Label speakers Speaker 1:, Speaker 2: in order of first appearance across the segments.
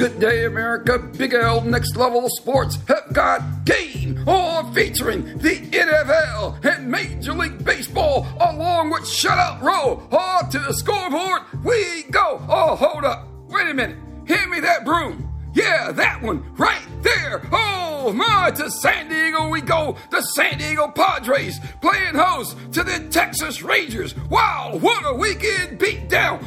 Speaker 1: Good day, America. Big L Next Level Sports have got game on featuring the NFL and Major League Baseball along with Shutout Row. On to the scoreboard we go. Oh, hold up. Wait a minute. Hand me that broom. Yeah, that one right there. Oh my, to San Diego we go. The San Diego Padres playing host to the Texas Rangers. Wow, what a weekend beatdown.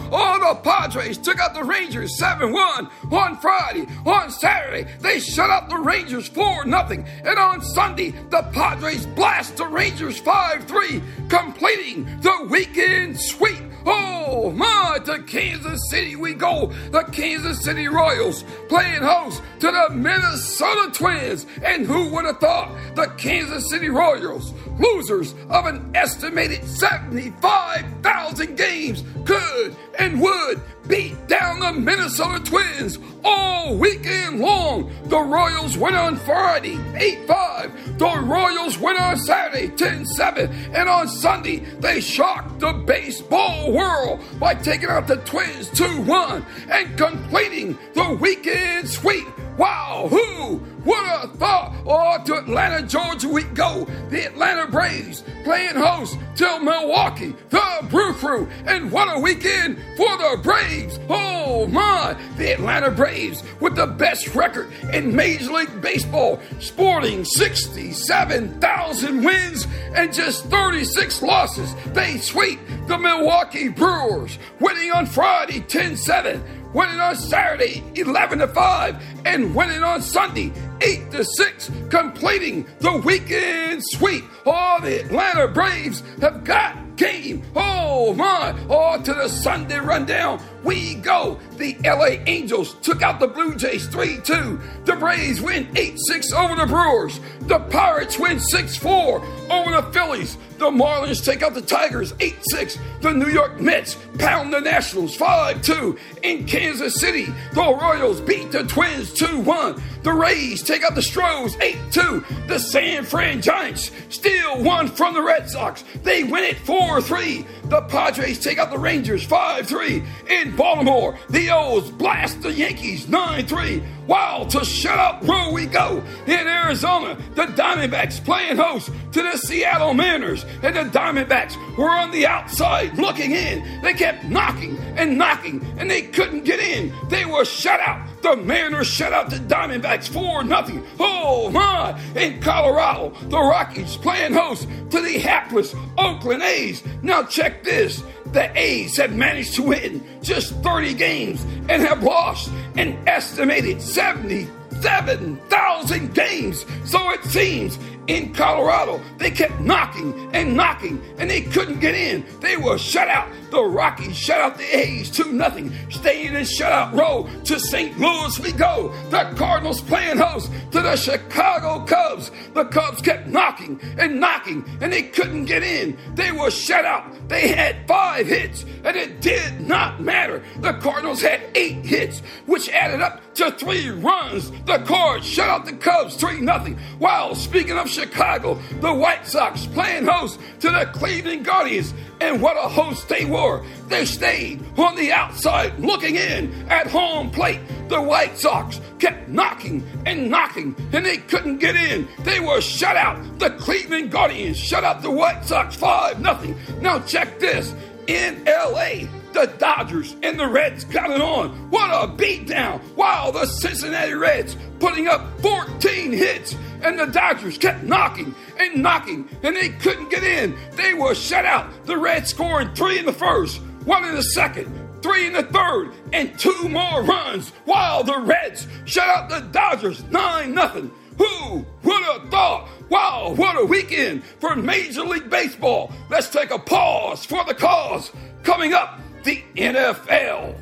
Speaker 1: Padres took out the Rangers 7 1 on Friday. On Saturday, they shut out the Rangers 4 0. And on Sunday, the Padres blast the Rangers 5 3, completing the weekend sweep. Oh my, to Kansas City we go. The Kansas City Royals playing host to the Minnesota Twins. And who would have thought the Kansas City Royals, losers of an estimated 75,000 games, could and would beat down the Minnesota Twins all weekend long. The Royals win on Friday, 8 5. The Royals win on Saturday, 10 7. And on Sunday, they shocked the baseball world by taking out the Twins 2 1 and completing the weekend sweep. Wow, who would have thought? Oh, to Atlanta, Georgia we go. The Atlanta Braves playing host to Milwaukee, the Brew Crew. And what a weekend for the Braves. Oh my, the Atlanta Braves with the best record in Major League Baseball, sporting 67,000 wins and just 36 losses. They sweep the Milwaukee Brewers, winning on Friday 10 7 winning on Saturday 11 to 5, and winning on Sunday 8 to 6, completing the weekend sweep. All the Atlanta Braves have got game. Oh my! Oh, to the Sunday rundown we go. The LA Angels took out the Blue Jays 3 2. The Braves win 8 6 over the Brewers. The Pirates win 6 4 over the Phillies. The Marlins take out the Tigers 8 6. The New York Mets pound the Nationals 5 2. In Kansas City, the Royals beat the Twins 2 1. The Rays take out the Stros 8 2. The San Fran Giants steal one from the Red Sox. They win it 4 3. The Padres take out the Rangers 5 3. In Baltimore, the O's blast the Yankees 9 3. Wow, to Shutout Row we go. In Arizona, the Diamondbacks playing host to the Seattle Mariners, and the Diamondbacks were on the outside looking in. They kept knocking and knocking, and they couldn't get in. They were shut out. The Mariners shut out the Diamondbacks 4 0. Oh my! In Colorado, the Rockies playing host to the hapless Oakland A's. Now check this the A's have managed to win just 30 games and have lost an estimated 77,000 games. So it seems in Colorado. They kept knocking and knocking and they couldn't get in. They were shut out. The Rockies shut out the A's 2 0. Staying in shutout row to St. Louis we go. The Cardinals playing host to the Chicago Cubs. The Cubs kept knocking and knocking and they couldn't get in. They were shut out. They had five hits and it did not matter. The Cardinals had eight hits, which added up to three runs. The Cards shut out the Cubs 3 0. While speaking of Chicago, the White Sox playing host to the Cleveland Guardians. And what a host they were. They stayed on the outside looking in at home plate. The White Sox kept knocking and knocking, and they couldn't get in. They were shut out. The Cleveland Guardians shut out the White Sox 5 0. Now, check this. In LA, the Dodgers and the Reds got it on. What a beatdown. Wow, the Cincinnati Reds putting up 14 hits, and the Dodgers kept knocking and knocking, and they couldn't get in. They were shut out. The Reds scoring three in the first, one in the second, three in the third, and two more runs while the Reds shut out the Dodgers 9 0. Who would have thought? Wow, what a weekend for Major League Baseball. Let's take a pause for the cause. Coming up, the NFL.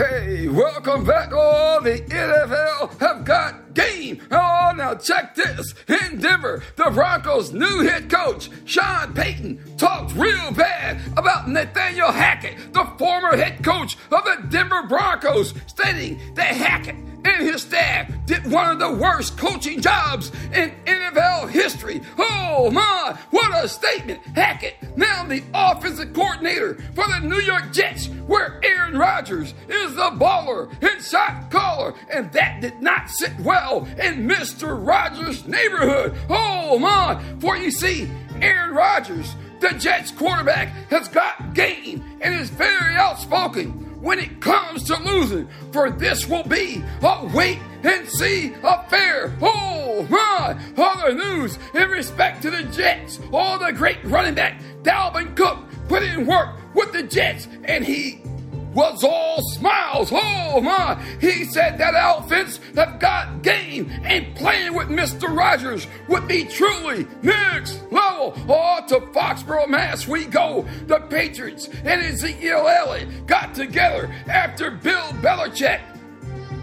Speaker 1: Hey, welcome back. Oh, the NFL have got game. Oh, now check this. In Denver, the Broncos' new head coach, Sean Payton, talked real bad about Nathaniel Hackett, the former head coach of the Denver Broncos, stating that Hackett and his staff did one of the worst coaching jobs in NFL history. Oh my, what a statement. Hackett, now the offensive coordinator for the New York Jets, where Rodgers is the baller and shot caller, and that did not sit well in Mr. Rogers' neighborhood. Oh my! For you see, Aaron Rodgers, the Jets quarterback, has got game and is very outspoken when it comes to losing, for this will be a wait and see affair. Oh my! Other news in respect to the Jets, all the great running back Dalvin Cook put in work with the Jets, and he was all smiles. Oh my! He said that outfits have got game, and playing with Mr. Rogers would be truly next level. Oh, to Foxborough, Mass we go. The Patriots and Ezekiel Elliott got together after Bill Belichick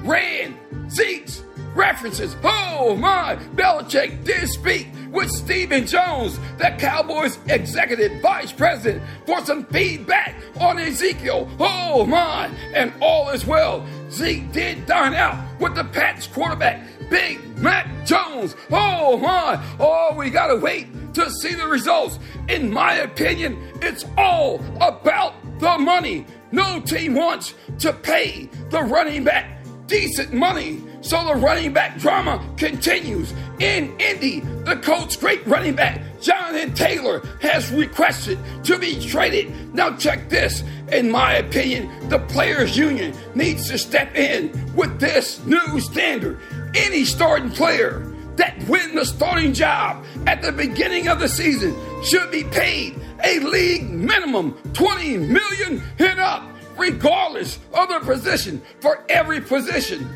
Speaker 1: ran Zeke's references. Oh my! Belichick did speak with Stephen Jones, the Cowboys executive vice president, for some feedback on Ezekiel. Oh my! And all is well. Zeke did dine out with the Pats quarterback, Big Mac Jones. Oh my! Oh, we gotta wait to see the results. In my opinion, it's all about the money. No team wants to pay the running back decent money. So the running back drama continues. In Indy, the Colts' great running back, Jonathan Taylor, has requested to be traded. Now, check this. In my opinion, the Players Union needs to step in with this new standard. Any starting player that win the starting job at the beginning of the season should be paid a league minimum 20 million and up regardless of the position, for every position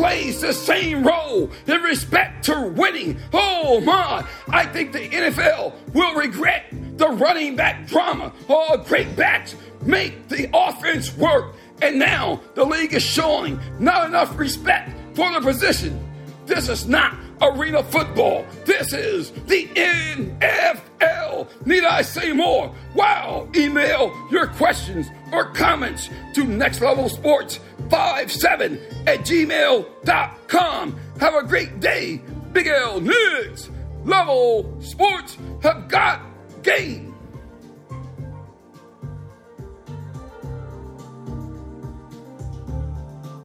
Speaker 1: plays the same role in respect to winning. Oh my, I think the NFL will regret the running back drama. Oh, great backs make the offense work. And now the league is showing not enough respect for the position. This is not arena football. This is the NFL. Need I say more? Wow. Email your questions or comments to Next Level Sports. 557 at gmail.com. Have a great day, Big L Nerds. Level Sports have got game.